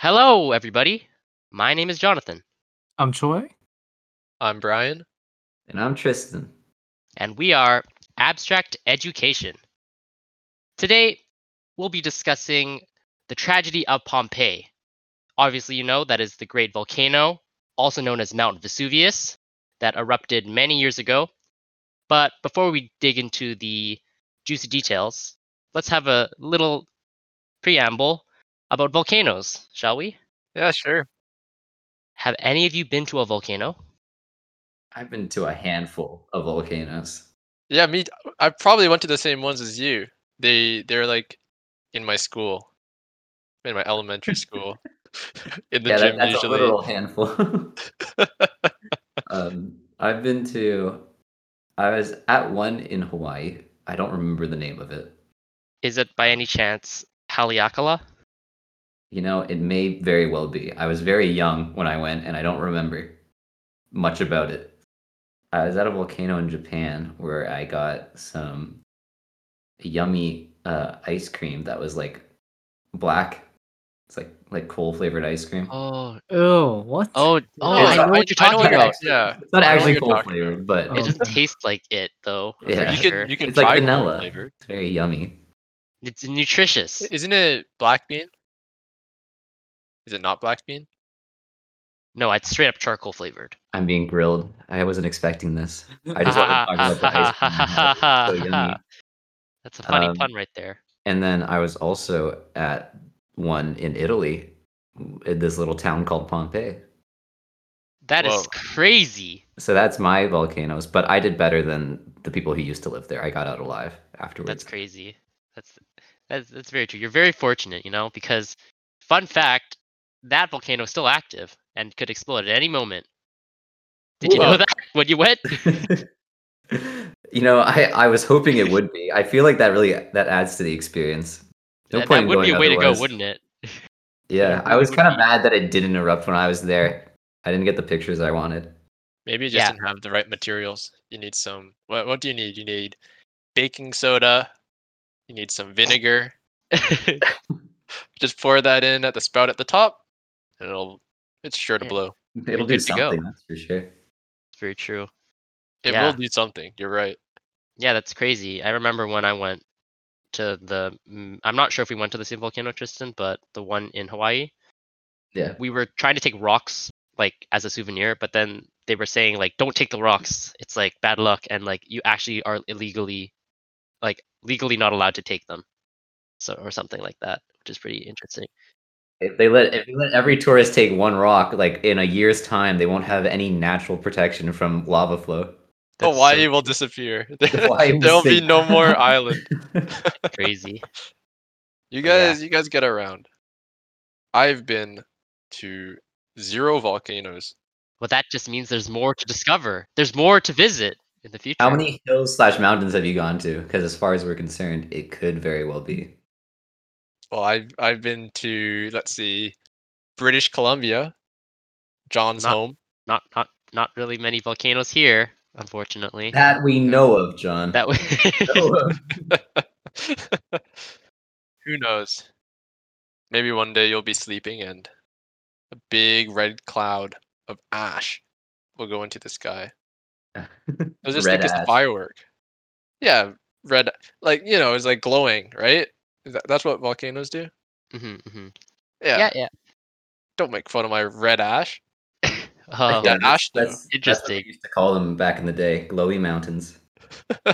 Hello, everybody. My name is Jonathan, I'm Choi. I'm Brian. And I'm Tristan. and we are Abstract Education. Today, we'll be discussing the tragedy of Pompeii. Obviously, you know that is the great volcano, also known as Mount Vesuvius, that erupted many years ago. But before we dig into the juicy details, let's have a little preamble about volcanoes, shall we? Yeah, sure. Have any of you been to a volcano? I've been to a handful of volcanoes. Yeah, me. I probably went to the same ones as you. They they're like in my school, in my elementary school, in the yeah, that, gym that's usually. a literal handful. um, I've been to. I was at one in Hawaii. I don't remember the name of it. Is it by any chance Haleakala? You know, it may very well be. I was very young when I went, and I don't remember much about it. I was at a volcano in Japan where I got some yummy uh, ice cream that was like black. It's like like coal flavored ice cream. Oh, Oh, what? oh, oh! It's I know what you're talking what about. Yeah, It's not I know what actually you're coal talking flavored, but It Oh. doesn't like it though. Yeah. you can you can It's like vanilla. flavored. it's very yummy. It's nutritious. Isn't it black bean? Is it not black bean? No, it's straight up charcoal flavored. I'm being grilled. I wasn't expecting this. I just wanted to talk about the ice cream. and so yummy. That's a funny Um, pun right there. And then I was also at one in Italy, in this little town called Pompeii. That is whoa. crazy. So that's my volcanoes, but I did better than the people who used to live there. I got out alive afterwards. That's crazy. That's that's that's very true. You're very fortunate, you know, because fun fact, that volcano is still active and could explode at any moment. Did you know that when you went? you know, I, I was hoping it would be. I feel like that really that adds to the experience. No that point that in would be a going way to go, wouldn't it? Yeah, I was kind of mad that it didn't erupt when I was there. I didn't get the pictures I wanted. Maybe it just Yeah. didn't have the right materials. You need some. What what do you need? You need baking soda. You need some vinegar. Just pour that in at the spout at the top, and it'll it's sure to Yeah. blow. It'll do to go. something, that's for sure. very true. It Yeah. will do something. You're right. Yeah, that's crazy. I remember when I went to the. mm, I'm not sure if we went to the same volcano, Tristan, but the one in Hawaii. Yeah. We were trying to take rocks like as a souvenir, but then they were saying like, "Don't take the rocks. It's like bad luck, and like you actually are illegally, like legally not allowed to take them." So or something like that, which is pretty interesting. If they let if you let every tourist take one rock, like in a year's time, they won't have any natural protection from lava flow. That's oh, Hawaii so will disappear. Hawaii There'll be no more island. crazy. You But yeah. guys, you guys get around. I've been to zero volcanoes. Well, that just means there's more to discover. There's more to visit in the future. How many hills slash mountains have you gone to? Because as far as we're concerned, it could very well be. Well, I've I've been to let's see, British Columbia, John's Not- home. Not not not really many volcanoes here, unfortunately. That we know of, John. That way. Know of. Who knows? Maybe one day you'll be sleeping and a big red cloud of ash will go into the sky. I was just Red think it's a firework. Yeah, red, like you know, it's like glowing, right? Is that, that's what volcanoes do. Mhm, mhm. Yeah. Yeah, yeah. Don't make fun of my red ash. Oh, Yeah, ash though. That's, that's what Interesting. we used to call them back in the day, glowy mountains.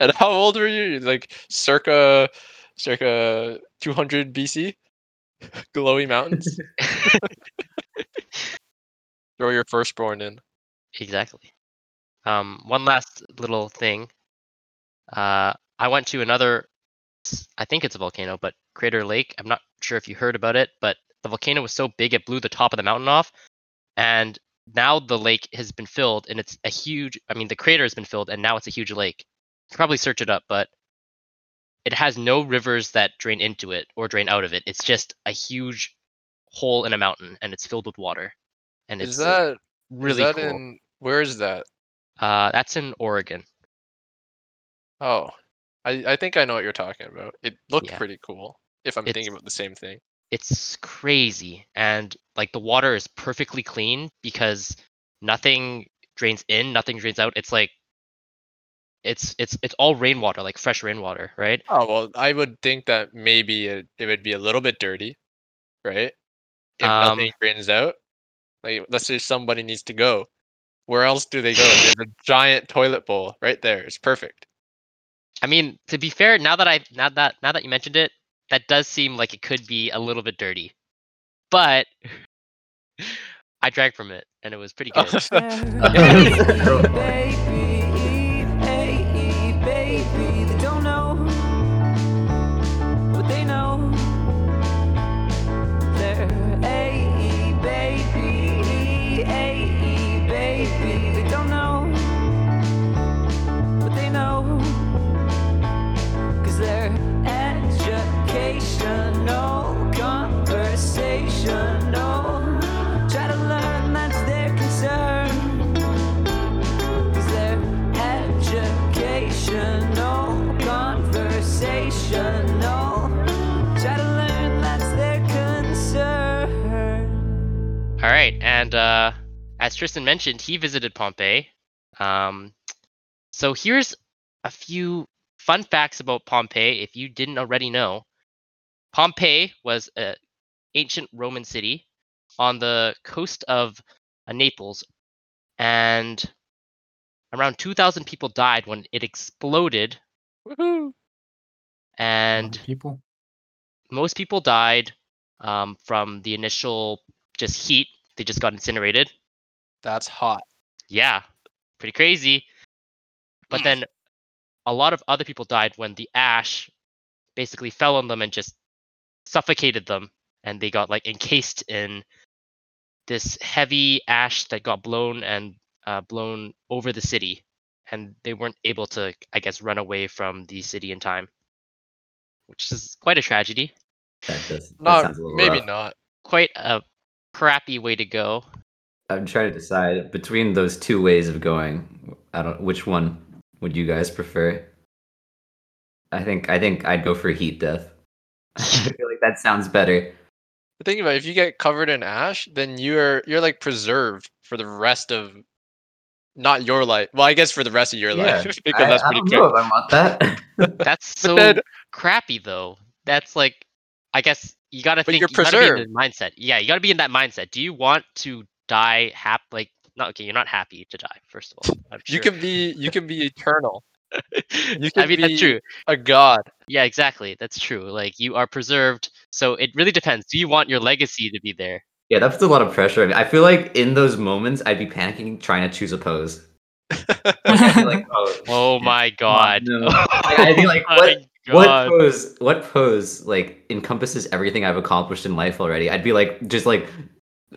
and how old were you? Like circa, circa 200 BC. Glowy mountains. Throw your firstborn in. exactly. Um, one last little thing. Uh, I went to another. I think it's a volcano, but Crater Lake. I'm not sure if you heard about it, but the volcano was so big it blew the top of the mountain off, and now the lake has been filled, and it's a huge. I mean, the crater has been filled, and now it's a huge lake. You can probably search it up, but it has no rivers that drain into it or drain out of it. It's just a huge hole in a mountain, and it's filled with water. And it's Is that really is that cool. in where is that? Uh, that's in Oregon. Oh, I I think I know what you're talking about. It looked Yeah. pretty cool. If I'm It's- thinking about the same thing. it's crazy and like the water is perfectly clean because nothing drains in, nothing drains out. It's like it's it's it's all rainwater, like fresh rainwater, right? Oh well, I would think that maybe it, it would be a little bit dirty, right? If Um, nothing drains out, like let's say somebody needs to go, where else do they go? There's a giant toilet bowl right there. It's perfect. I mean, to be fair, now that I now that now that you mentioned it, that does seem like it could be a little bit dirty. But I drank from it and it was pretty oh. good. right, and uh, as Tristan mentioned, he visited Pompeii. Um, so here's a few fun facts about Pompeii if you didn't already know. Pompeii was an ancient Roman city on the coast of uh, Naples, and around 2,000 people died when it exploded, Woohoo! and people. most people died um, from the initial just heat. They just got incinerated. That's hot. Yeah, pretty crazy. But then a lot of other people died when the ash basically fell on them and just suffocated them and they got like encased in this heavy ash that got blown and uh, blown over the city and they weren't able to i guess run away from the city in time which is quite a tragedy That does, that Not sounds a little maybe rough. not. quite a crappy way to go I'm trying to decide between those two ways of going. I don't. Which one would you guys prefer? I think. I think I'd go for heat death. I feel like that sounds better. But think about it, if you get covered in ash, then you're you're like preserved for the rest of not your life. Well, I guess for the rest of your life because I, that's pretty don't quick. know if I want that. That's so then- crappy though. That's like I guess you gotta But think you're you gotta be in the mindset. Yeah, you gotta be in that mindset. Do you want to die happy like not okay, you're not happy to die, first of all. I'm You can be you can be eternal, you I can mean that's be- true. a god. Yeah, exactly. That's true. Like you are preserved. So it really depends. Do you want your legacy to be there? yeah, that puts a lot of pressure. on me. I feel like in those moments, I'd be panicking trying to choose a pose. I'd like, oh, Oh my god. no. I'd be like, what? What pose? What pose like encompasses everything I've accomplished in life already? I'd be like, just like,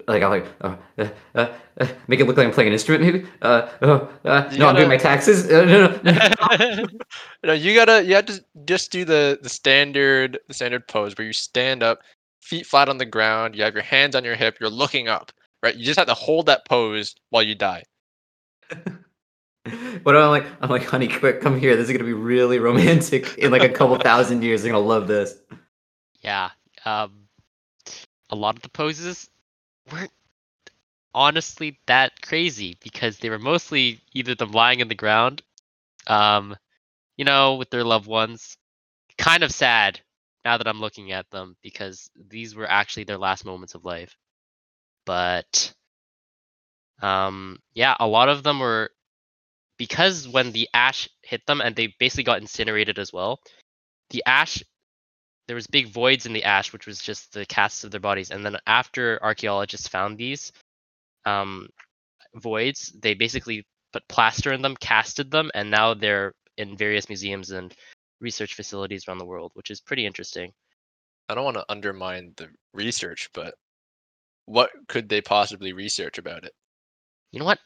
like I'm like, uh, uh, uh, uh, make it look like I'm playing an instrument, maybe. Uh, uh, uh, no, I'm doing my taxes. Uh, no, no, no. No, you gotta you have to just do the the standard the standard pose where you stand up, feet flat on the ground, you have your hands on your hip, you're looking up, right? You just have to hold that pose while you die. But I'm like, I'm like, honey, quick, come here. This is gonna be really romantic in like a couple thousand years. They're gonna love this. Yeah. Um, a lot of the poses weren't honestly that crazy because they were mostly either them lying in the ground, um, you know, with their loved ones. Kind of sad now that I'm looking at them because these were actually their last moments of life. But um, yeah, a lot of them were because when the ash hit them and they basically got incinerated as well. The ash there was big voids in the ash, which was just the casts of their bodies. And then after archaeologists found these um, voids, they basically put plaster in them, casted them, and now they're in various museums and research facilities around the world, which is pretty interesting. I don't want to undermine the research, but what could they possibly research about it? You know what?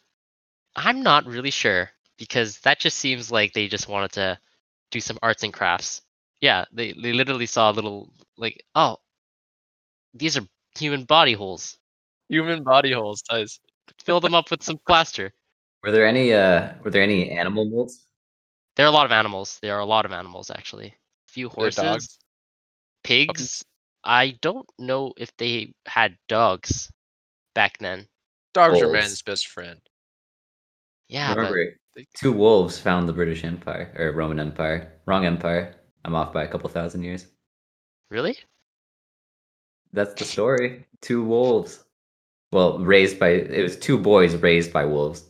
I'm not really sure because that just seems like they just wanted to do some arts and crafts. Yeah, they they literally saw a little like, oh, these are human body holes. Human body holes, nice. Fill them up with some plaster. Were there any? Uh, were there any animal molds? There are a lot of animals. There are a lot of animals actually. A few horses, dogs? pigs, Puppies? I don't know if they had dogs back then. Dogs are man's best friend. Yeah, but Remember, two wolves found the British Empire or Roman Empire. Wrong empire. I'm off by a couple thousand years. really? That's the story. Two wolves. Well, raised by it was two boys raised by wolves.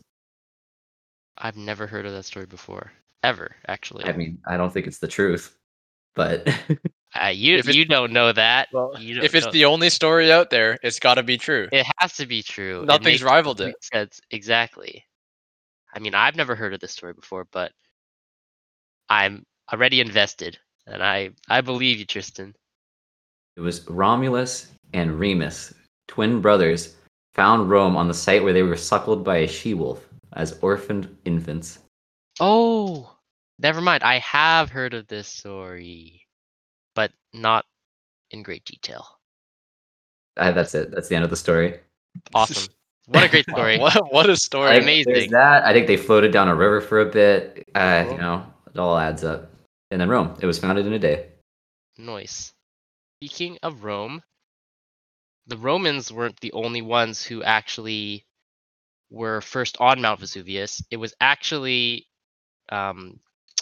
I've never heard of that story before. Ever, actually. I mean, I don't think it's the truth, but uh, you if you don't know that. Well, you don't if it's know- the only story out there, it's got to be true. it has to be true. It Nothing's makes rivaled it. complete sense. Exactly. I mean, I've never heard of this story before, but I'm already invested, and I I believe you, Tristan. it was Romulus and Remus, twin brothers, found Rome on the site where they were suckled by a she-wolf as orphaned infants. Oh, never mind. I have heard of this story, but not in great detail. Uh, that's it. That's the end of the story. Awesome. What a great story. what, what a story. Like, amazing. That. I think they floated down a river for a bit. Uh, Cool. you know, it all adds up. And then Rome. It was founded in a day. Nice. Speaking of Rome, the Romans weren't the only ones who actually were first on Mount Vesuvius. It was actually um,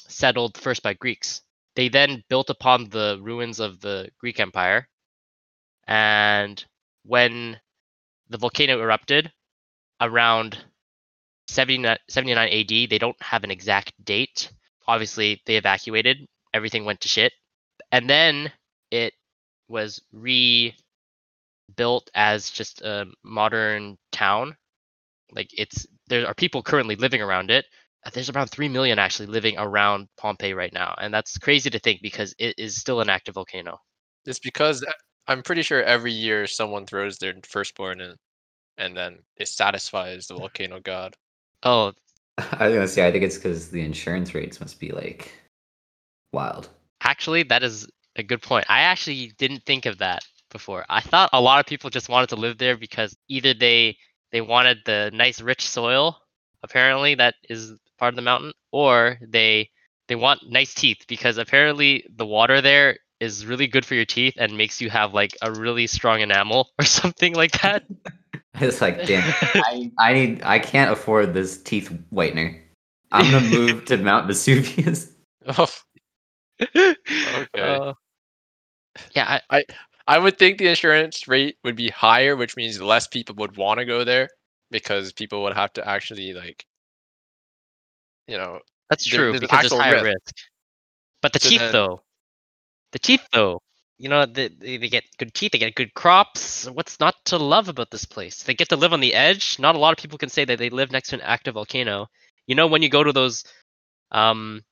settled first by Greeks. They then built upon the ruins of the Greek Empire. And when the volcano erupted around 79, 79 AD, they don't have an exact date. Obviously, they evacuated, everything went to shit. And then it was rebuilt as just a modern town. Like it's there are people currently living around it. Uh, there's around 3 million actually living around pompeii right now. And that's crazy to think because it is still an active volcano. It's because I'm pretty sure every year someone throws their firstborn in, and then it satisfies the volcano god. oh I was gonna say. I think it's because the insurance rates must be like wild. actually that is a good point i actually didn't think of that before i thought a lot of people just wanted to live there because either they they wanted the nice rich soil apparently that is part of the mountain or they they want nice teeth because apparently the water there is really good for your teeth and makes you have like a really strong enamel or something like that It's like, damn, I, I need, I can't afford this teeth whitener. I'm gonna move to Mount Vesuvius. Oh, Uh, yeah I, I I would think the insurance rate would be higher, which means less people would want to go there because people would have to actually like, you know, That's true there's because there's actual higher risk. risk. But the So teeth, then- though, the teeth, though, you know, they, they get good teeth, they get good crops. What's not to love about this place? They get to live on the edge. Not a lot of people can say that they live next to an active volcano. You know, when you go to those, um,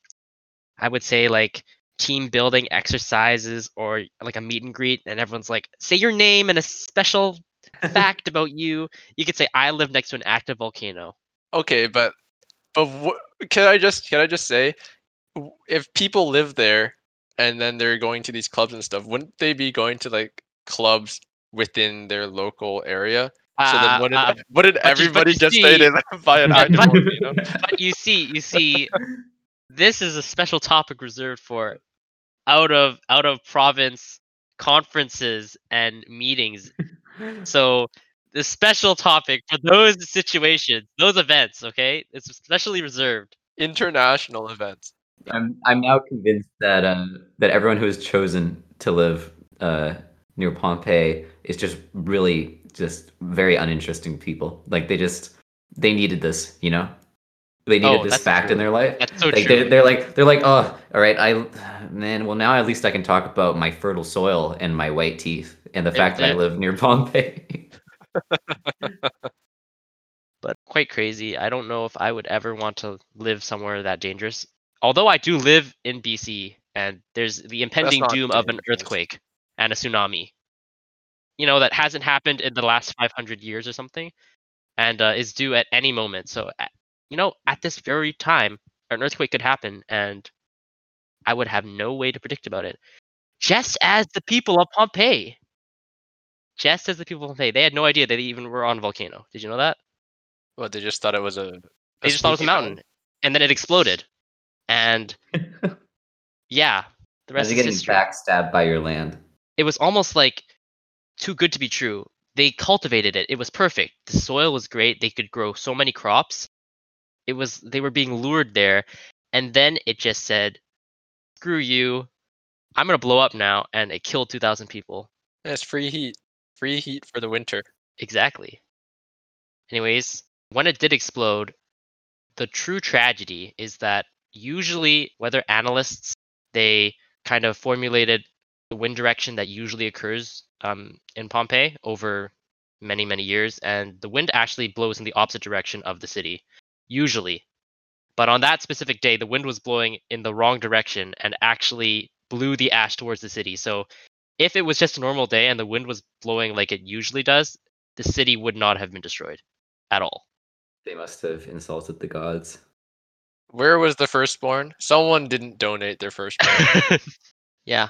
I would say like team building exercises or like a meet and greet, and everyone's like, say your name and a special fact about you. You could say, I live next to an active volcano. okay, but but wh- can I just can I just say, if people live there and then they're going to these clubs and stuff, wouldn't they be going to like clubs within their local area? So Uh, then wouldn't, uh, wouldn't but you- but everybody you just say see- they live by an but- active but- but you see, you see, this is a special topic reserved for out of out of province conferences and meetings. So the special topic for those situations, those events, okay, it's specially reserved. International events. I'm, I'm now convinced that uh, that everyone who has chosen to live uh, near Pompeii is just really just very uninteresting people. Like they just they needed this, you know. They needed Oh, this fact in their life. That's so like true. they're, they're like they're like oh all right I man well now at least I can talk about my fertile soil and my white teeth and the Yeah, fact that I live near Pompeii. but quite crazy. I don't know if I would ever want to live somewhere that dangerous. Although I do live in BC, and there's the impending doom of an earthquake and a tsunami. You know that hasn't happened in the last 500 years or something, and uh, is due at any moment. So, you know, at this very time, an earthquake could happen, and I would have no way to predict about it. Just as the people of Pompeii. Just as the people of Pompeii, they had no idea that they even were on a volcano. Did you know that? Well, they just thought it was a. They just thought it was a spooky mountain, and then it exploded, and yeah, the rest Imagine is getting history. backstabbed by your land. it was almost like too good to be true. They cultivated it. It was perfect. The soil was great. They could grow so many crops. It was they were being lured there, and then it just said, "Screw you! I'm gonna blow up now," and it killed 2,000 people. That's free heat. Free heat for the winter. Exactly. Anyways, when it did explode, the true tragedy is that usually weather analysts they kind of formulated the wind direction that usually occurs um, in Pompeii over many many years, and the wind actually blows in the opposite direction of the city, usually. But on that specific day, the wind was blowing in the wrong direction and actually blew the ash towards the city. So if it was just a normal day and the wind was blowing like it usually does, the city would not have been destroyed at all. They must have insulted the gods. Where was the firstborn? Someone didn't donate their firstborn. yeah.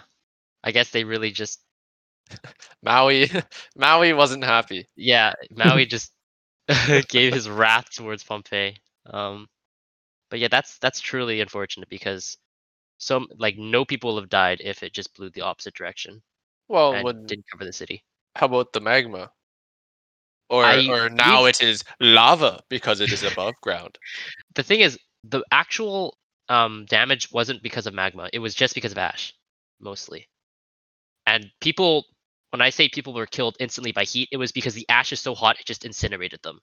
I guess they really just Maui Maui wasn't happy. yeah, Maui just gave his wrath towards Pompeii. Um but yeah, that's that's truly unfortunate because some like no people have died if it just blew the opposite direction Well, and when, didn't cover the city. how about the magma? Or I- or now we- it is lava because it is above ground. The thing is, the actual um, damage wasn't because of magma. It was just because of ash, mostly. And people, when I say people were killed instantly by heat, it was because the ash is so hot it just incinerated them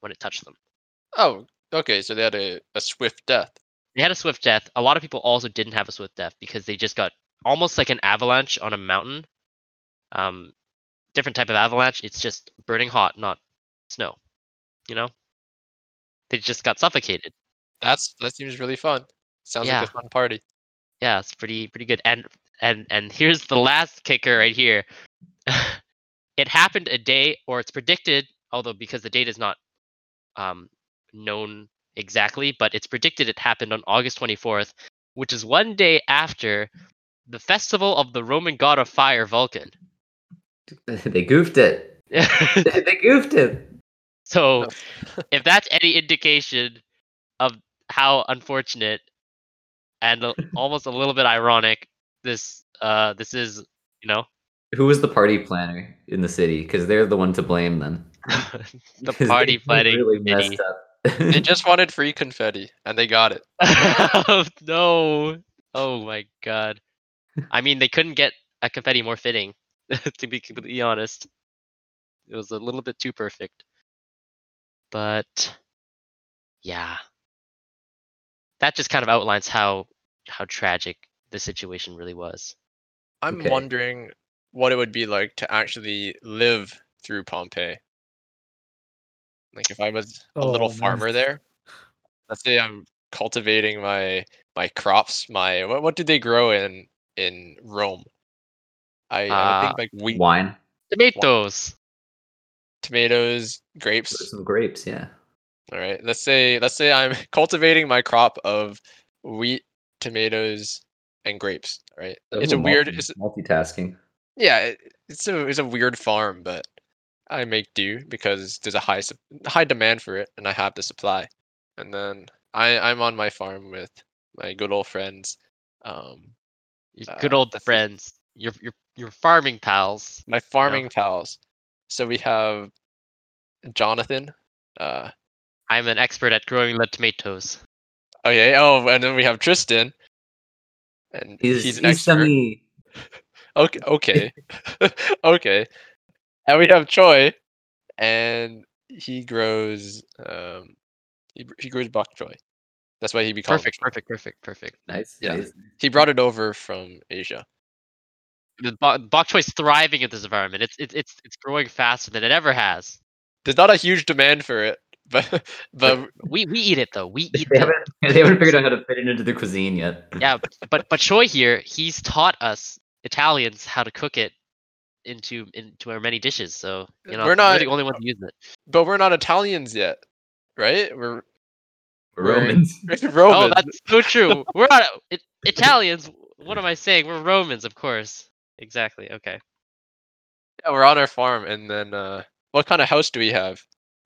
when it touched them. Oh, okay, so they had a, a swift death. They had a swift death. A lot of people also didn't have a swift death because they just got almost like an avalanche on a mountain. Um, different type of avalanche. It's just burning hot, not snow. You know, they just got suffocated. That's that seems really fun. Sounds Yeah. like a fun party. yeah, it's pretty pretty good. And and and here's the last kicker right here. it happened a day, or it's predicted, although because the date is not um, known exactly, but it's predicted it happened on August 24th, which is one day after the festival of the Roman god of fire, Vulcan. they goofed it. they goofed it. so, if that's any indication of how unfortunate and almost a little bit ironic this uh this is, you know, Who was the party planner in the city? Because they're the one to blame then. the party they planning really messed up. They just wanted free confetti and they got it. oh, no. Oh my god. I mean, they couldn't get a confetti more fitting, to be completely honest. It was a little bit too perfect. But yeah. That just kind of outlines how how tragic the situation really was. I'm Okay. wondering what it would be like to actually live through Pompeii. Like if I was a little Oh, man. farmer there, let's say I'm cultivating my my crops, my what what did they grow in in Rome? I, I Uh, think like wheat, Wine. Tomatoes. tomatoes, grapes. some grapes, yeah. All right. Let's say let's say I'm cultivating my crop of wheat, tomatoes, and grapes. all Right. It's a Ooh, weird. multi- It's, multitasking. yeah. It, it's a it's a weird farm, but I make do because there's a high high demand for it, and I have the supply. And then I I'm on my farm with my good old friends, um, Your Uh, good old that's friends. Your your your farming pals. my farming pals. So we have Jonathan. Uh, I'm an expert at growing the tomatoes. okay. Oh, and then we have Tristan. And He's, he's he's, an expert. semi. Okay, okay, okay. And we have Choi, and he grows. Um, he he grows bok choy. That's why he becomes Perfect, perfect, perfect, perfect. Nice. Yeah. nice. He brought it over from Asia. The bok, bok choy is thriving in this environment. It's it's it's it's growing faster than it ever has. There's not a huge demand for it, but but We we eat it though. We eat They haven't, they haven't figured out how to fit it into the cuisine yet. yeah, but, but but Choi here, he's taught us Italians how to cook it into into our many dishes. So you know, We're not- the only ones using it. but we're not Italians yet, right? We're Romans. we're Romans. Oh, that's so true. We're not it, Italians. What am I saying? We're Romans, of course. Exactly. Okay. Yeah, we're on our farm, and then uh, what kind of house do we have?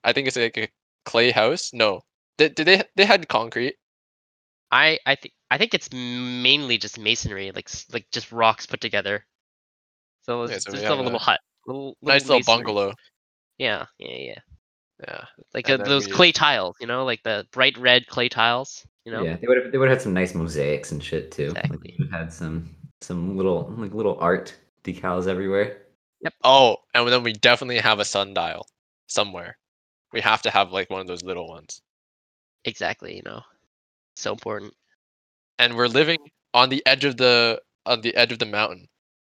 I think it's like a clay house. No, did, did they they had concrete? I I think I think it's mainly just masonry, like like just rocks put together. So it's Yeah, so just have have a little a hut, little, nice little bungalow. Yeah, yeah, yeah. Yeah. Like And uh, those we- clay tiles, you know, like the bright red clay tiles. You know. Yeah, they would have they would have had some nice mosaics and shit too. Like, Exactly. they would've had some some little like little art decals everywhere. Yep. Oh, and then we definitely have a sundial somewhere. We have to have like one of those little ones. Exactly. You know. So important. And we're living on the edge of the on the edge of the mountain.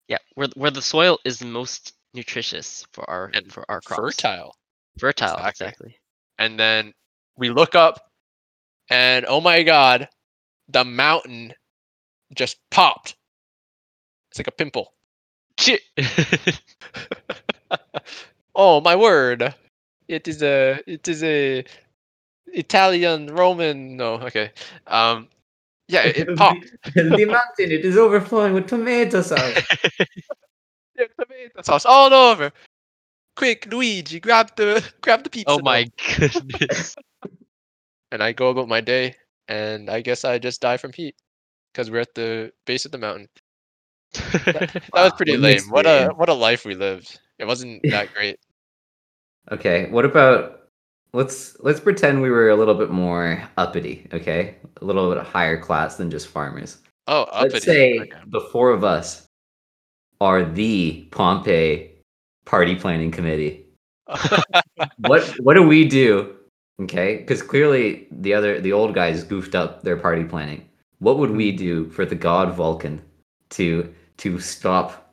Yeah, where where the soil is most nutritious for our And for our crops. Fertile. Fertile. Exactly. Exactly. And then we look up and oh my god, the mountain just popped. It's like a pimple. Shit. oh my word. It is a it is a Italian Roman no, okay. Um yeah, it, it popped. the mountain it is overflowing with tomato sauce. Yeah, tomato sauce all over. Quick, Luigi, grab the grab the pizza. oh my dough." goodness. And I go about my day, and I guess I just die from heat because we're at the base of the mountain. That was pretty what lame. What a what a life we lived. It wasn't that great. Okay, what about let's let's pretend we were a little bit more uppity, okay? A little bit higher class than just farmers. Oh, uppity. Let's say Okay. the four of us are the Pompeii party planning committee. What what do we do? Okay, because clearly the other the old guys goofed up their party planning. What would we do for the god Vulcan to to stop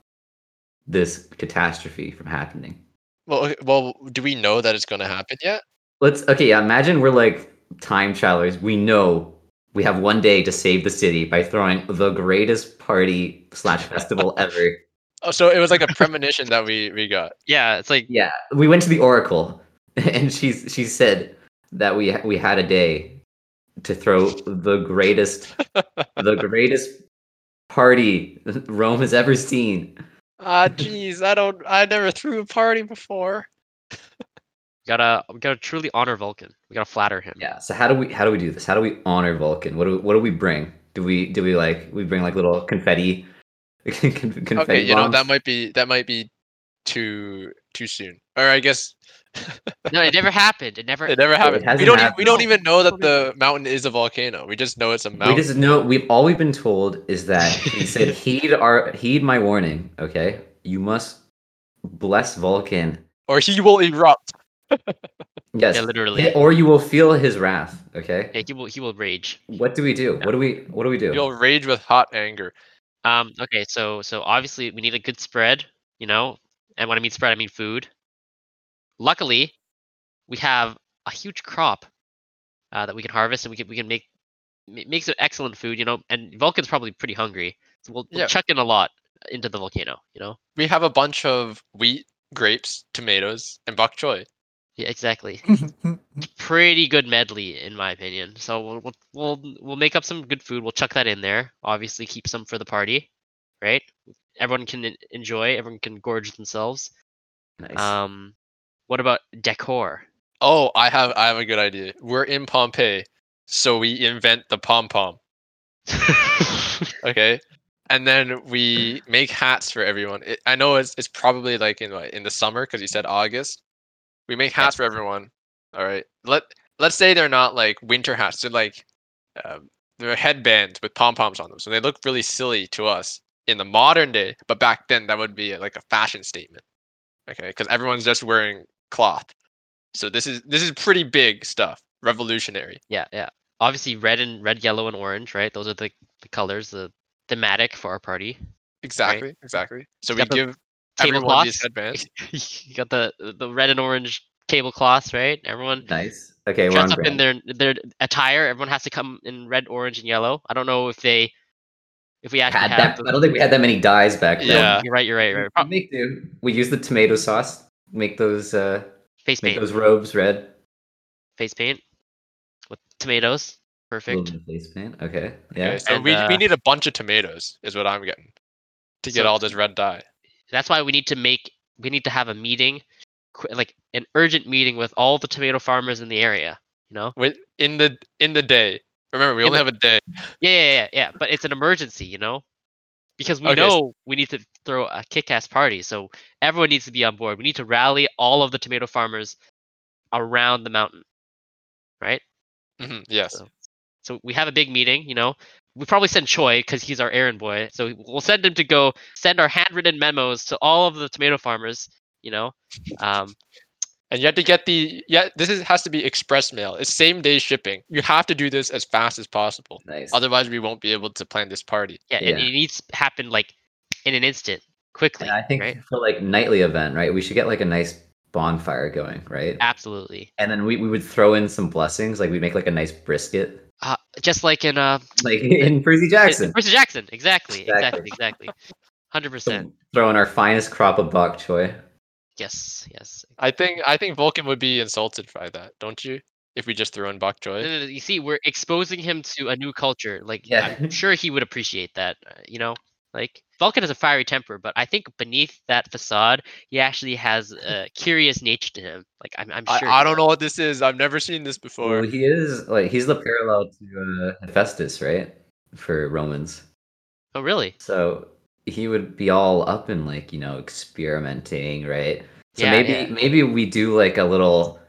this catastrophe from happening? Well, well, do we know that it's going to happen yet? Let's okay. yeah, Imagine we're like time travelers. We know we have one day to save the city by throwing the greatest party slash festival ever. Oh, so it was like a premonition that we we got. yeah, it's like Yeah, we went to the Oracle, and she's she said that we we had a day to throw the greatest the greatest party Rome has ever seen. Ah, jeez, I don't. I never threw a party before. gotta we gotta truly honor Vulcan. We gotta flatter him. Yeah. So how do we how do we do this? How do we honor Vulcan? What do we, what do we bring? Do we do we like we bring like little confetti? confetti Okay, you know that might be that might be too too soon. Or I guess No, it never happened. It never. it never happened. we don't even, we don't even know that the mountain is a volcano. We just know it's a mountain. We just know we've all we've been told is that he said heed our heed my warning. Okay, you must bless Vulcan. Or he will erupt. Yes, Yeah, literally. or you will feel his wrath. Okay, Yeah, he will. He will rage. what do we do? What do we what do we do? You'll rage with hot anger. Um. Okay. So so obviously we need a good spread. You know, and when I mean spread, I mean food. Luckily, we have a huge crop uh, that we can harvest, and we can we can make ma- make some excellent food. You know, and Vulcan's probably pretty hungry, so we'll, we'll Yeah. chuck in a lot into the volcano. You know. We have a bunch of wheat, grapes, tomatoes, and bok choy. Yeah. Exactly. pretty good medley in my opinion. So we'll, we'll we'll we'll make up some good food. We'll chuck that in there. Obviously, keep some for the party, right? Everyone can enjoy. Everyone can gorge themselves. nice. Um, what about decor? Oh, I have I have a good idea. We're in Pompeii, so we invent the pom pom. Okay, and then we make hats for everyone. It, I know it's it's probably like in what, in the summer because you said August. We make hats for everyone. All right. Let let's say they're not like winter hats. They're like um, they're headbands with pom poms on them, so they look really silly to us in the modern day. But back then, that would be like a fashion statement. Okay, because everyone's just wearing cloth. So this is this is pretty big stuff. Revolutionary. yeah, yeah. Obviously, red and red, yellow, and orange, right? Those are the, the colors, the thematic for our party. Exactly. Exactly. So we give everyone these Tablecloths. headbands. you got the the red and orange tablecloths, right? Everyone nice. Okay, dress on up in their their attire. Everyone has to come in red, orange, and yellow. I don't know if they if we actually Had have. that, I don't think we had that many dyes back then. Yeah. You're right. You're right. You're right. We make do. We use the tomato sauce. Make those uh Face make paint. those robes red. Face paint with tomatoes. Perfect. little bit of face paint. Okay. Yeah. Okay, so And, we, uh, we need a bunch of tomatoes, is what I'm getting, to get So- all this red dye. That's why we need to make. We need to have a meeting, like an urgent meeting with all the tomato farmers in the area. You know. With in the in the day. Remember, we only have a day. Yeah, yeah, yeah, yeah. But it's an emergency. You know. because we Okay, know we need to throw a kick-ass party. So everyone needs to be on board. We need to rally all of the tomato farmers around the mountain, right? Mhm, Yes. So- So we have a big meeting. You know, we probably send Choi because he's our errand boy. So we'll send him to go send our handwritten memos to all of the tomato farmers. You know, um, And you have to get the yeah. This is has to be express mail. It's same day shipping. You have to do this as fast as possible. Nice. Otherwise, we won't be able to plan this party. yeah, It, Yeah. it needs to happen like in an instant, quickly. And I think right? for like nightly event, right? We should get like a nice bonfire going, right? absolutely. And then we, we would throw in some blessings, like we'd make like a nice brisket, Uh, just like in uh, like in Percy Jackson. Percy Jackson. Exactly. Exactly. Exactly. Exactly. Hundred percent. Throw in our finest crop of bok choy. Yes. Yes. I think I think Vulcan would be insulted by that, don't you? If we just throw in bok No, choy. no, no, You see, we're exposing him to a new culture. Like, Yeah. I'm sure he would appreciate that. uh, You know, like Vulcan has a fiery temper, but I think beneath that facade, he actually has a curious nature to him. Like, I'm, I'm sure. I he don't know what this is. I've never seen this before. Well, he is like he's the parallel to uh, Hephaestus, right? For Romans. Oh, really? So he would be all up in like you know experimenting, right? So Yeah, maybe yeah. maybe we do like a little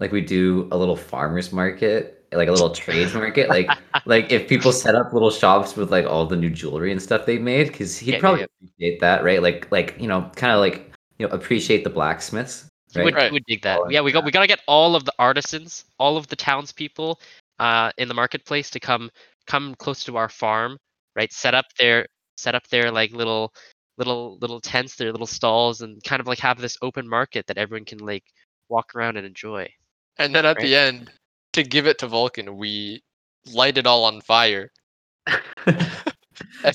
like we do a little farmers market, like a little trades market, like like if people set up little shops with like all the new jewelry and stuff they made, because he'd Yeah, probably appreciate that, right? Like like you know, kind of like you know appreciate the blacksmiths, He right? would, Right. he would dig that. All Yeah, we got that. we gotta get all of the artisans, all of the townspeople, uh, in the marketplace to come come close to our farm, right? Set up their set up their like little little little tents, their little stalls, and kind of like have this open market that everyone can like walk around and enjoy. And then at Right. the end, to give it to Vulcan, we light it all on fire.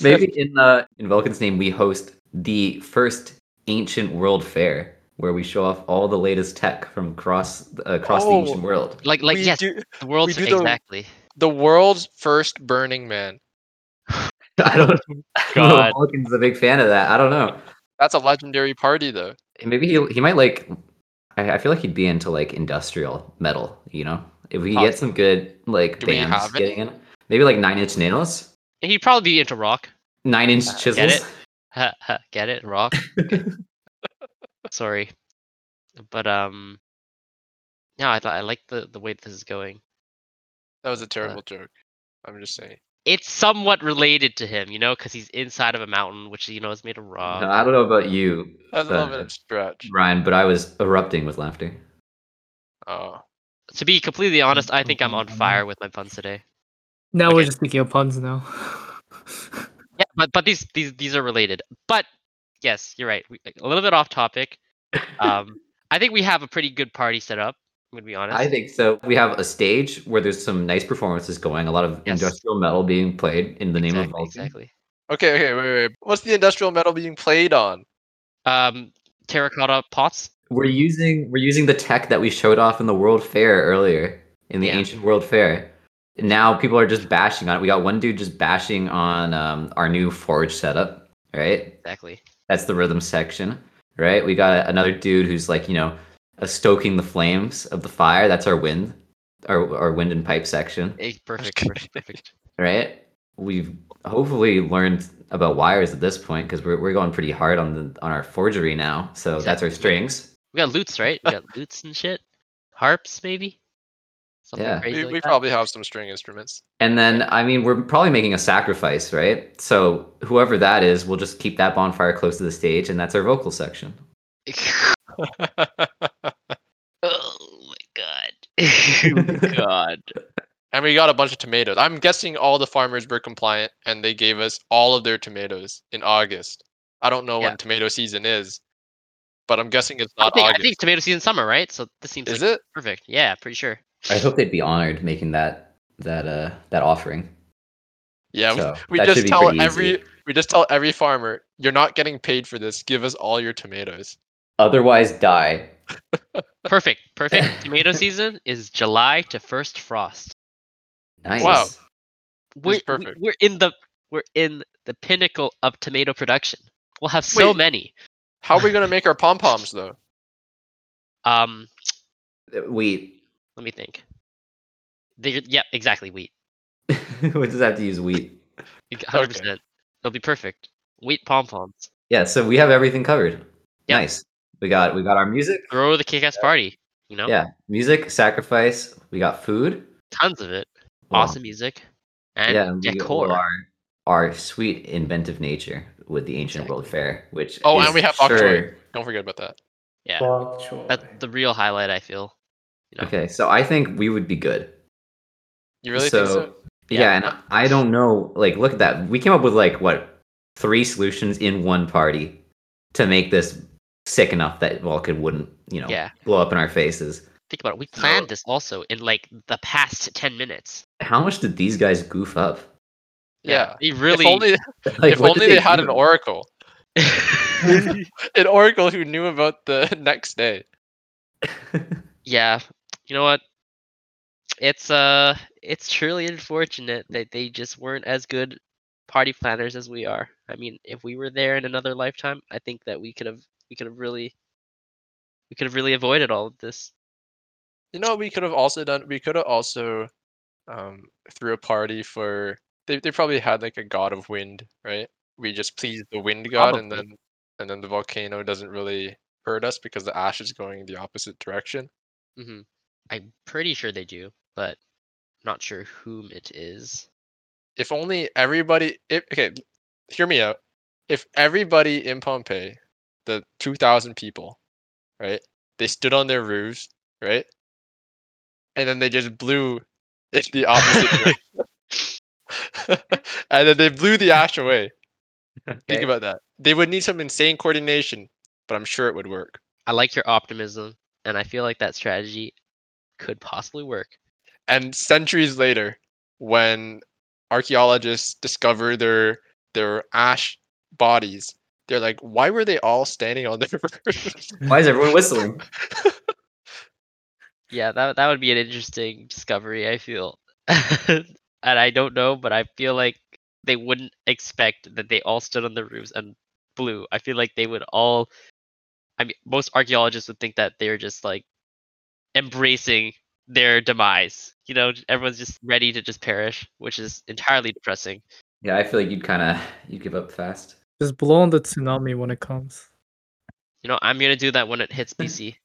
Maybe in uh, in Vulcan's name, we host the first ancient world fair where we show off all the latest tech from across uh, across the ancient Oh. world. Like like we yes, do the world's do the- exactly. the world's first Burning Man. I don't, know God. if Vulcan's a big fan of that. I don't know. That's a legendary party, though. Maybe he he might like. I, I feel like he'd be into like industrial metal. You know, if we get some good like Do bands have getting in, maybe like Nine Inch Nails, he'd probably be into rock. Nine Inch Uh, Chisels. get it? Ha, ha, Get it? Rock. Sorry, but um, no, I, I like the the way this is going. That was a terrible joke. I'm just saying. It's somewhat related to him, you know, because he's inside of a mountain, which you know is made of rock. No, I don't know about you, That's a little bit uh, of stretch. Ryan, but I was erupting with laughter. Oh, To be completely honest, I think I'm on fire with my puns today. Now we're just thinking of puns now. Yeah, but but these these these are related. But yes, you're right. We, a little bit off topic. Um, I think we have a pretty good party set up. I'm gonna be honest. I think so. We have a stage where there's some nice performances going, a lot of Yes. industrial metal being played in the name of exactly, Vulcan. exactly. okay, okay, wait, wait. wait. What's the industrial metal being played on? Um, terracotta pots. We're using we're using the tech that we showed off in the World Fair earlier in the Yeah. ancient World Fair. Now people are just bashing on it. We got one dude just bashing on um, our new forge setup, right? Exactly. That's the rhythm section, right? We got another dude who's like, you know, uh, stoking the flames of the fire. That's our wind, our our wind and pipe section, Eh, perfect. Perfect. Perfect. right? We've hopefully learned about wires at this point because we're we're going pretty hard on the on our forgery now. So that's our strings. We got lutes, right? We got lutes and shit. Harps, maybe. Something Yeah. crazy We, like we probably have some string instruments. And then, I mean, we're probably making a sacrifice, right? So whoever that is, we'll just keep that bonfire close to the stage, and that's our vocal section. oh my god. god. and we got a bunch of tomatoes. I'm guessing all the farmers were compliant and they gave us all of their tomatoes in August. I don't know Yeah. when tomato season is, but I'm guessing it's I not think, I think tomato season summer, right? So this seems is like it? perfect. Yeah, pretty sure. I hope they'd be honored making that that uh that offering. Yeah, we- So, we that just tell every easy. we just tell every farmer, you're not getting paid for this. Give us all your tomatoes. Otherwise, die. Perfect. Perfect. tomato season is July to first frost. Nice. Wow. We're, perfect. we're in the we're in the pinnacle of tomato production. We'll have so Wait. many. How are we gonna make our pom poms though? Um, Wheat. let me think. They, yeah, exactly. Wheat. what does that have to use wheat? Hundred percent. It'll be perfect. Wheat pom poms. Yeah, so we have everything covered. Yeah. Nice. We got we got our music. Throw the kick ass party. You know? Yeah, music, sacrifice. We got food. Tons of it. Wow. Awesome music. And yeah, and we got decor. our our sweet inventive nature with the ancient world fair, which Oh, and we have bok choy. Don't forget about that. Yeah. Bok choy. That's the real highlight, I feel. You know? Okay, so I think we would be good. You really think so? Yeah, Yeah. and I don't know. Like, look at that. We came up with like what three solutions in one party to make this sick enough that Vulcan wouldn't, you know, Yeah. blow up in our faces. Think about it. We So- planned this also in like the past 10 minutes. How much did these guys goof up? Yeah. We really. If only, Like, if only did they, had an oracle. An oracle who knew about the next day. yeah. You know what? It's uh it's truly unfortunate that they just weren't as good party planners as we are. I mean, if we were there in another lifetime, I think that we could have we could have really we could have really avoided all of this. You know we could have also done? We could have also um threw a party for they they probably had like a god of wind, right? We just please the wind god and then and then the volcano doesn't really hurt us because the ash is going the opposite direction. hmm I'm pretty sure they do, but not sure whom it is. If only everybody if okay, hear me out. If everybody in Pompeii, the two thousand people, right, they stood on their roofs, right? And then they just blew in the opposite and then they blew the ash away. Think about that. They would need some insane coordination, but I'm sure it would work. I like your optimism, and I feel like that strategy could possibly work. And centuries later, when archaeologists discover their their ash bodies, they're like, why were they all standing on their roofs? Why is everyone whistling? Yeah, that that would be an interesting discovery. I feel, and I don't know, but I feel like they wouldn't expect that they all stood on the roofs and blew. I feel like they would all. I mean, most archaeologists would think that they're just like embracing their demise. You know, everyone's just ready to just perish, which is entirely depressing. Yeah, I feel like you'd kind of you'd give up fast. Just blow on the tsunami when it comes. You know, I'm gonna do that when it hits BC.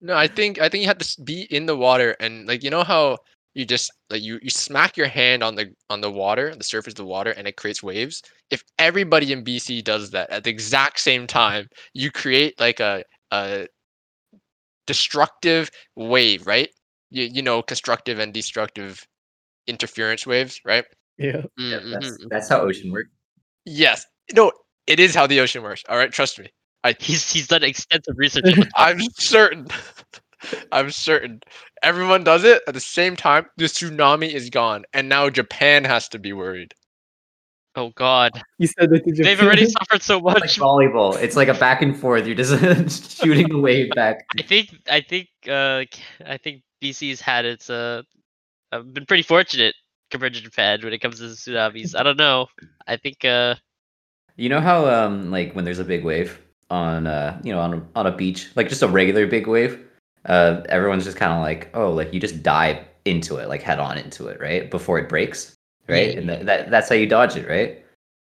No, I think I think you have to be in the water and like you know how you just like you you smack your hand on the on the water, the surface of the water, and it creates waves. If everybody in BC does that at the exact same time, you create like a a destructive wave, right? You you know constructive and destructive interference waves, right? Yeah. Yeah, Mm, that's, mhm. that's how ocean works. Yes. No, it is how the ocean works. All right, trust me. I, He's he's done extensive research on the topic. I'm certain. I'm certain. Everyone does it at the same time. The tsunami is gone, and now Japan has to be worried. Oh God, You said that to they've already suffered so It's like much. volleyball. It's like a back and forth. You're just shooting a wave back. I think I think uh I think BC's had its uh, uh been pretty fortunate compared to Japan when it comes to tsunamis. I don't know. I think uh You know how um like when there's a big wave on uh you know on a, on a beach like just a regular big wave uh everyone's just kind of like oh like you just dive into it like head on into it right before it breaks right Yeah. and that, that that's how you dodge it right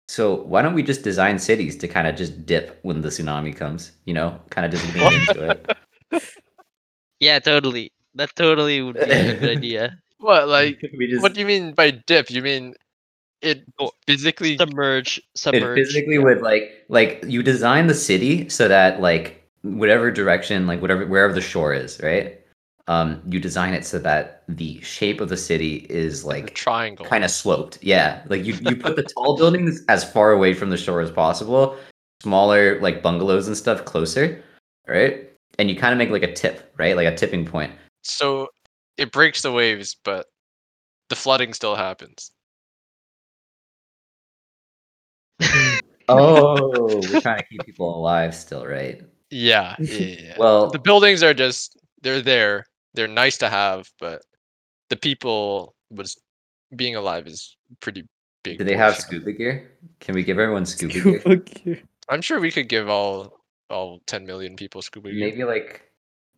so why don't we just design cities to kind of just dip when the tsunami comes you know kind of just lean into it yeah, totally. That totally would be a good idea. What like? just What do you mean by dip? You mean it physically? Submerge, it submerge. physically would like like you design the city so that like whatever direction like whatever wherever the shore is right um you design it so that the shape of the city is like a triangle. kind of sloped yeah like you you put the tall buildings as far away from the shore as possible smaller like bungalows and stuff closer right and you kind of make like a tip right like a tipping point So it breaks the waves, but the flooding still happens. Oh we're trying to keep people alive still right Yeah. Yeah. yeah, yeah. well the buildings are just they're there. They're nice to have, but the people was being alive is pretty big. do they have portion. scuba gear can we give everyone scuba gear Scuba gear. I'm sure we could give all all 10 million people scuba gear. Maybe like,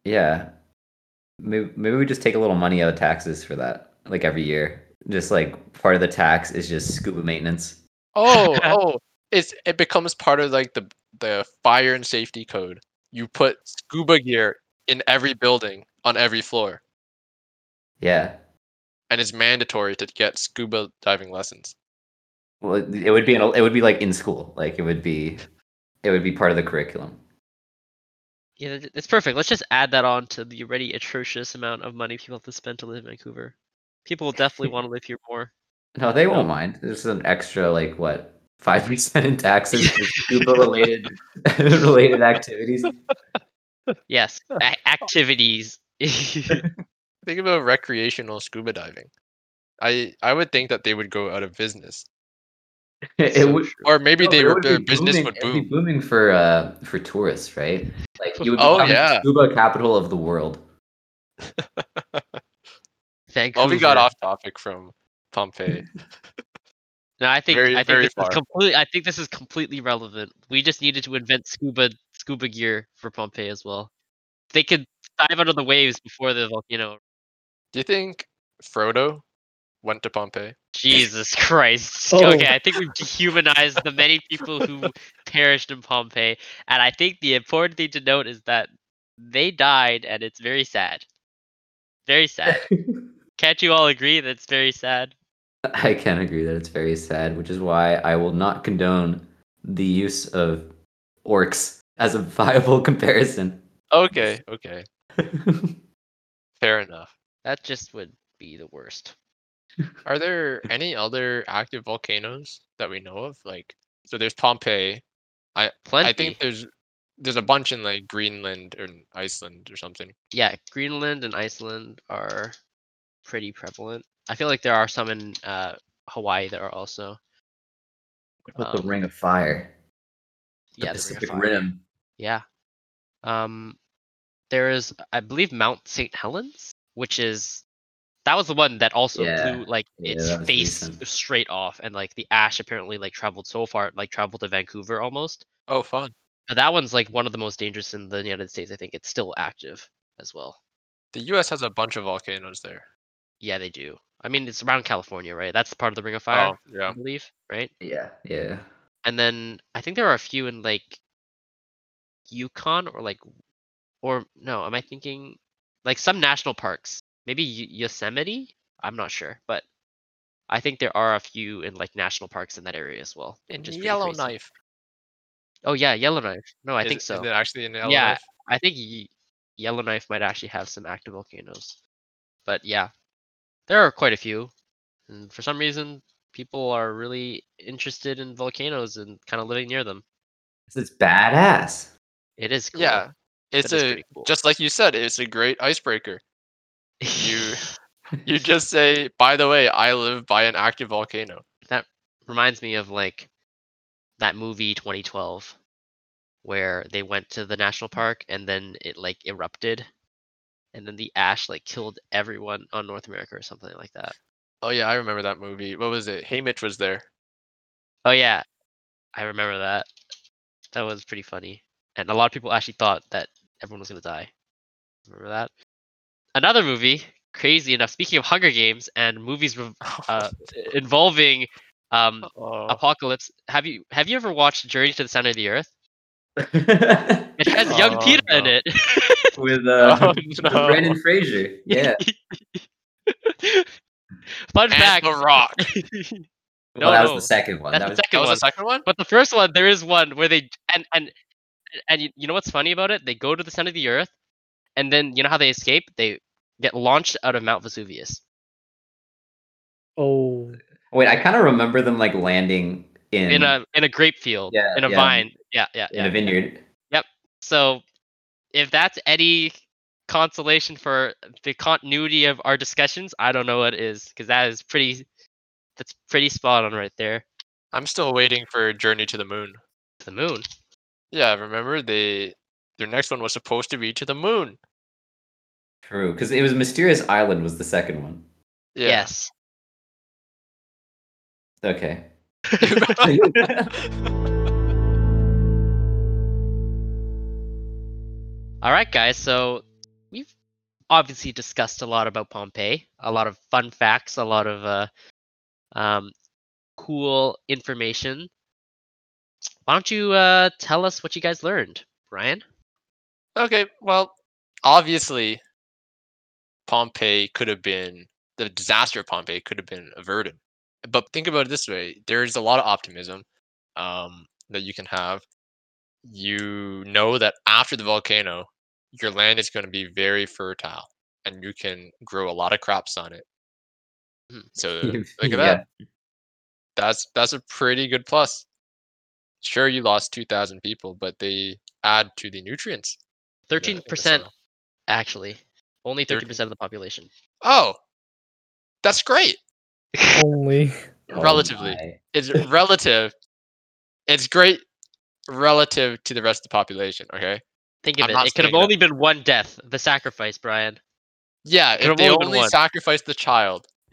yeah, maybe maybe we just take a little money out of taxes for that, like every year. Just like part of the tax is just scuba maintenance. Oh, oh, it's it becomes part of like the the fire and safety code. You put scuba gear in every building on every floor, Yeah. and it's mandatory to get scuba diving lessons. Well, it, it would be an, it would be like in school. Like it would be it would be part of the curriculum. Yeah, th- it's perfect. Let's just add that on to the already atrocious amount of money people have to spend to live in Vancouver. People will definitely want to live here more. No, they won't mind. There's an extra like what five percent in taxes for scuba related related activities. Yes, a- activities. Think about recreational scuba diving. I I would think that they would go out of business, It, So would, or maybe no, they would, would their be business booming- would it'd be boom. booming for uh for tourists, right? Like you would Oh, yeah. scuba capital of the world. Vancouver. Oh, we got off topic from Pompeii. No, I think very- I think this far. is completely. I think this is completely relevant. We just needed to invent scuba scuba gear for Pompeii as well. They could dive under the waves before the volcano. Do you think Frodo went to Pompeii? Jesus Christ. Oh. Okay, I think we've dehumanized the many people who perished in Pompeii, and I think the important thing to note is that they died, and it's very sad. Very sad. Can't you all agree that it's very sad? I can agree that it's very sad, which is why I will not condone the use of orcs as a viable comparison. Okay, okay, fair enough. That just would be the worst. Are there any other active volcanoes that we know of? Like, so there's Pompeii. I Plenty. I think there's there's a bunch in like Greenland or Iceland or something. yeah, Greenland and Iceland are pretty prevalent. I feel like there are some in uh, Hawaii that are also. What the Um, Ring of Fire? The yeah, the Ring of Pacific Fire. Rim. Yeah. Um, there is, I believe, Mount St. Helens, which is that was the one that also Yeah, blew like its that was face recent. straight off, and like the ash apparently like traveled so far, like traveled to Vancouver almost. Oh, fun. But that one's like one of the most dangerous in the United States. I think it's still active as well. The U.S. has a bunch of volcanoes there. Yeah, they do. I mean, it's around California, right? That's part of the Ring of Fire, Oh, yeah. I believe, right? Yeah, yeah. And then I think there are a few in like Yukon or like, or no, am I thinking like some national parks? Maybe Y- Yosemite? I'm not sure, but I think there are a few in like national parks in that area as well. In which is pretty. Yellowknife. Oh yeah, Yellowknife. No, I Is- think so. Is it actually in Yellowknife? Yeah, I think Ye- Yellowknife might actually have some active volcanoes. But yeah, there are quite a few. And for some reason, people are really interested in volcanoes and kind of living near them. It's badass. It is cool. Yeah. It's is a cool. just like you said, it's a great icebreaker. You you just say, by the way, I live by an active volcano. that reminds me of like that movie 2012 where they went to the national park and then it like erupted and then the ash like killed everyone on North America or something like that. Oh yeah, I remember that movie. What was it? Haymitch was there. Oh yeah, I remember that. That was pretty funny, and a lot of people actually thought that everyone was gonna die. Remember that? Another movie, crazy enough. Speaking of Hunger Games and movies uh, involving um, Oh. apocalypse, have you have you ever watched Journey to the Center of the Earth? It has young Oh, Peter in no. it. uh, Oh, with no. Brendan Fraser. Yeah. Fun And fact. The Rock. no, well, that was the second one. That's that the was second That was one. the second one? But the first one, there is one where they and and and you, you know what's funny about it? They go to the center of the earth, and then you know how they escape? They get launched out of Mount Vesuvius. Oh, Wait, I kind of remember them like landing in in a in a grape field, Yeah, in a yeah. vine. Yeah, yeah, in yeah. a vineyard. Yep. So, if that's any consolation for the continuity of our discussions, I don't know what is because that is pretty. That's pretty spot on right there. I'm still waiting for Journey to the Moon. The moon. Yeah, remember they their next one was supposed to be to the moon. True, because it was Mysterious Island was the second one. Yeah. Yes. Okay. All right, guys. So we've obviously discussed a lot about Pompeii, a lot of fun facts, a lot of uh, um, cool information. why don't you uh, tell us what you guys learned, Brian? Okay, well, obviously, Pompeii could have been the disaster of Pompeii could have been averted. But think about it this way: there's a lot of optimism um, that you can have. You know that after the volcano, your land is going to be very fertile, and you can grow a lot of crops on it. Mhm. So look at Yeah. that. That's that's a pretty good plus. Sure, you lost two thousand people, but they add to the nutrients. Thirteen in the percent, soil. actually. Only thirteen percent of the population. Oh, that's great. Only. Oh Relatively. my. It's relative. It's great relative to the rest of the population. Okay. Think of I'm it. It could have only been one death. The sacrifice, Brian. Yeah, Could've if they only only sacrificed the child.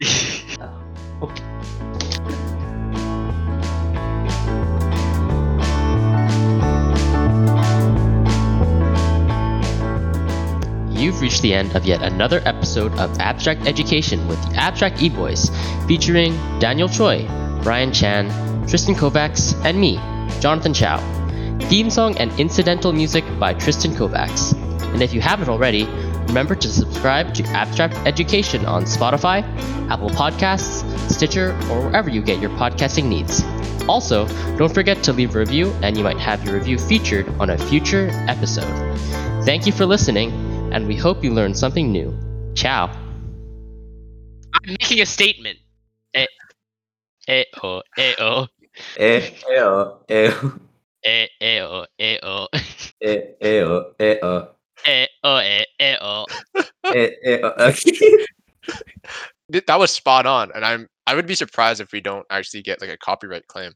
You've reached the end of yet another episode of Abstract Education with the Abstract E-Boys, featuring Daniel Choi, Brian Chan, Tristan Kovacs, and me, Jonathan Chow. Theme song and incidental music by Tristan Kovacs. And if you haven't already, remember to subscribe to Abstract Education on Spotify, Apple Podcasts, Stitcher, or wherever you get your podcasting needs. Also, don't forget to leave a review, and you might have your review featured on a future episode. Thank you for listening, and we hope you learned something new. Ciao. I'm making a statement. Eh, eh, oh, eh, oh, Eh, ew, ew, eh, eh, oh, eh, oh, eh, ew, eh, oh, eh, oh, eh, eh, oh. eh, eh, oh. That was spot on, and I'm I would be surprised if we don't actually get like a copyright claim.